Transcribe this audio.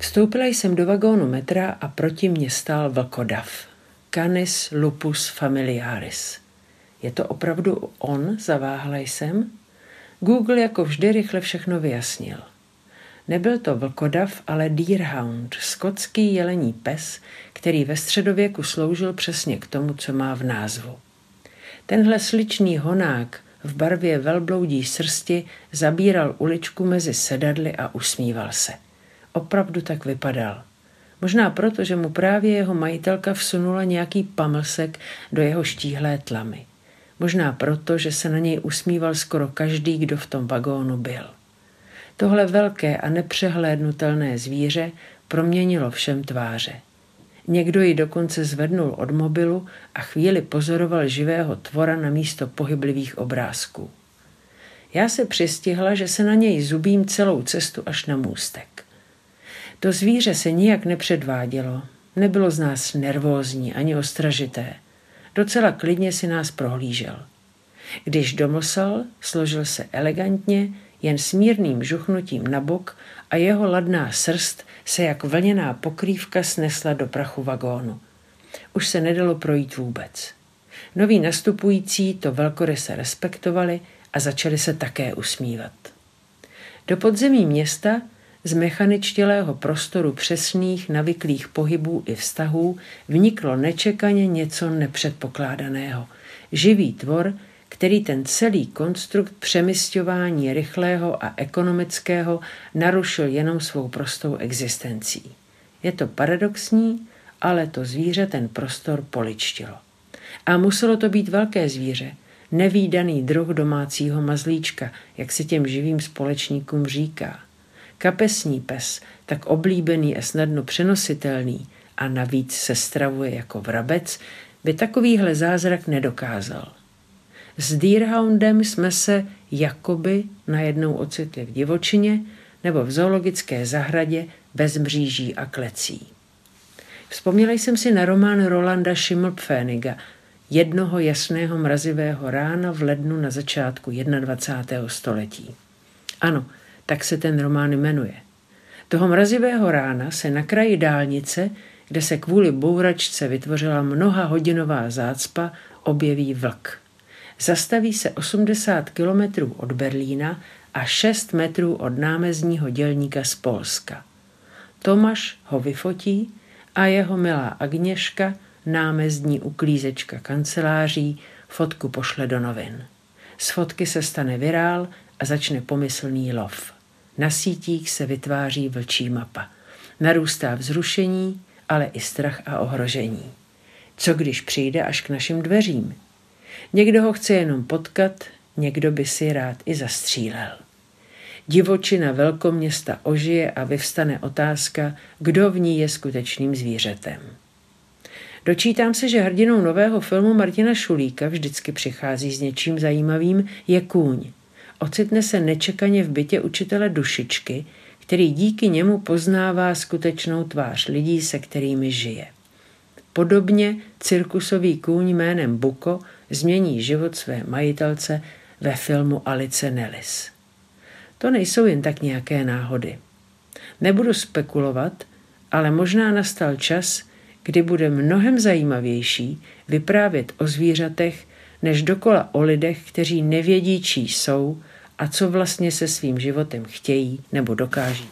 Vstoupila jsem do vagónu metra a proti mě stál vlkodav. Canis lupus familiaris. Je to opravdu on, zaváhla jsem? Google jako vždy rychle všechno vyjasnil. Nebyl to vlkodav, ale deerhound, skotský jelení pes, který ve středověku sloužil přesně k tomu, co má v názvu. Tenhle sličný honák v barvě velbloudí srsti zabíral uličku mezi sedadly a usmíval se. Opravdu tak vypadal. Možná proto, že mu právě jeho majitelka vsunula nějaký pamlsek do jeho štíhlé tlamy. Možná proto, že se na něj usmíval skoro každý, kdo v tom vagónu byl. Tohle velké a nepřehlédnutelné zvíře proměnilo všem tváře. Někdo ji dokonce zvednul od mobilu a chvíli pozoroval živého tvora na místo pohyblivých obrázků. Já se přistihla, že se na něj zubím celou cestu až na můstek. To zvíře se nijak nepředvádělo, nebylo z nás nervózní ani ostražité. Docela klidně si nás prohlížel. Když domlsal, složil se elegantně, jen smírným žuchnutím na bok a jeho ladná srst se jak vlněná pokrývka snesla do prachu vagónu. Už se nedalo projít vůbec. Noví nastupující to velkoryse respektovali a začali se také usmívat. Do podzemí města z mechaničtělého prostoru přesných, navyklých pohybů i vztahů vniklo nečekaně něco nepředpokládaného. Živý tvor, který ten celý konstrukt přemysťování rychlého a ekonomického narušil jenom svou prostou existencí. Je to paradoxní, ale to zvíře ten prostor poličtilo. A muselo to být velké zvíře, nevýdaný druh domácího mazlíčka, jak se těm živým společníkům říká. Kapesní pes, tak oblíbený a snadno přenositelný a navíc se stravuje jako vrabec, by takovýhle zázrak nedokázal. S Deerhoundem jsme se jakoby najednou ocitli v divočině nebo v zoologické zahradě bez mříží a klecí. Vzpomněla jsem si na román Rolanda Schimmelpfenniga, jednoho jasného mrazivého rána v lednu na začátku 21. století. Ano, tak se ten román jmenuje. Toho mrazivého rána se na kraji dálnice, kde se kvůli bouračce vytvořila mnoha hodinová zácpa, objeví vlk. Zastaví se 80 kilometrů od Berlína a 6 metrů od námezního dělníka z Polska. Tomáš ho vyfotí a jeho milá Agněška, námezdní uklízečka kanceláří, fotku pošle do novin. Z fotky se stane virál a začne pomyslný lov. Na sítích se vytváří vlčí mapa. Narůstá vzrušení, ale i strach a ohrožení. Co když přijde až k našim dveřím? Někdo ho chce jenom potkat, někdo by si rád i zastřílel. Divočina velkoměsta ožije a vyvstane otázka, kdo v ní je skutečným zvířetem. Dočítám se, že hrdinou nového filmu Martina Šulíka vždycky přichází s něčím zajímavým, je kůň. Ocitne se nečekaně v bytě učitele Dušičky, který díky němu poznává skutečnou tvář lidí, se kterými žije. Podobně cirkusový kůň jménem Buko změní život své majitelce ve filmu Alice Nellis. To nejsou jen tak nějaké náhody. Nebudu spekulovat, ale možná nastal čas, kdy bude mnohem zajímavější vyprávět o zvířatech, než dokola o lidech, kteří nevědí, čí jsou a co vlastně se svým životem chtějí nebo dokáží.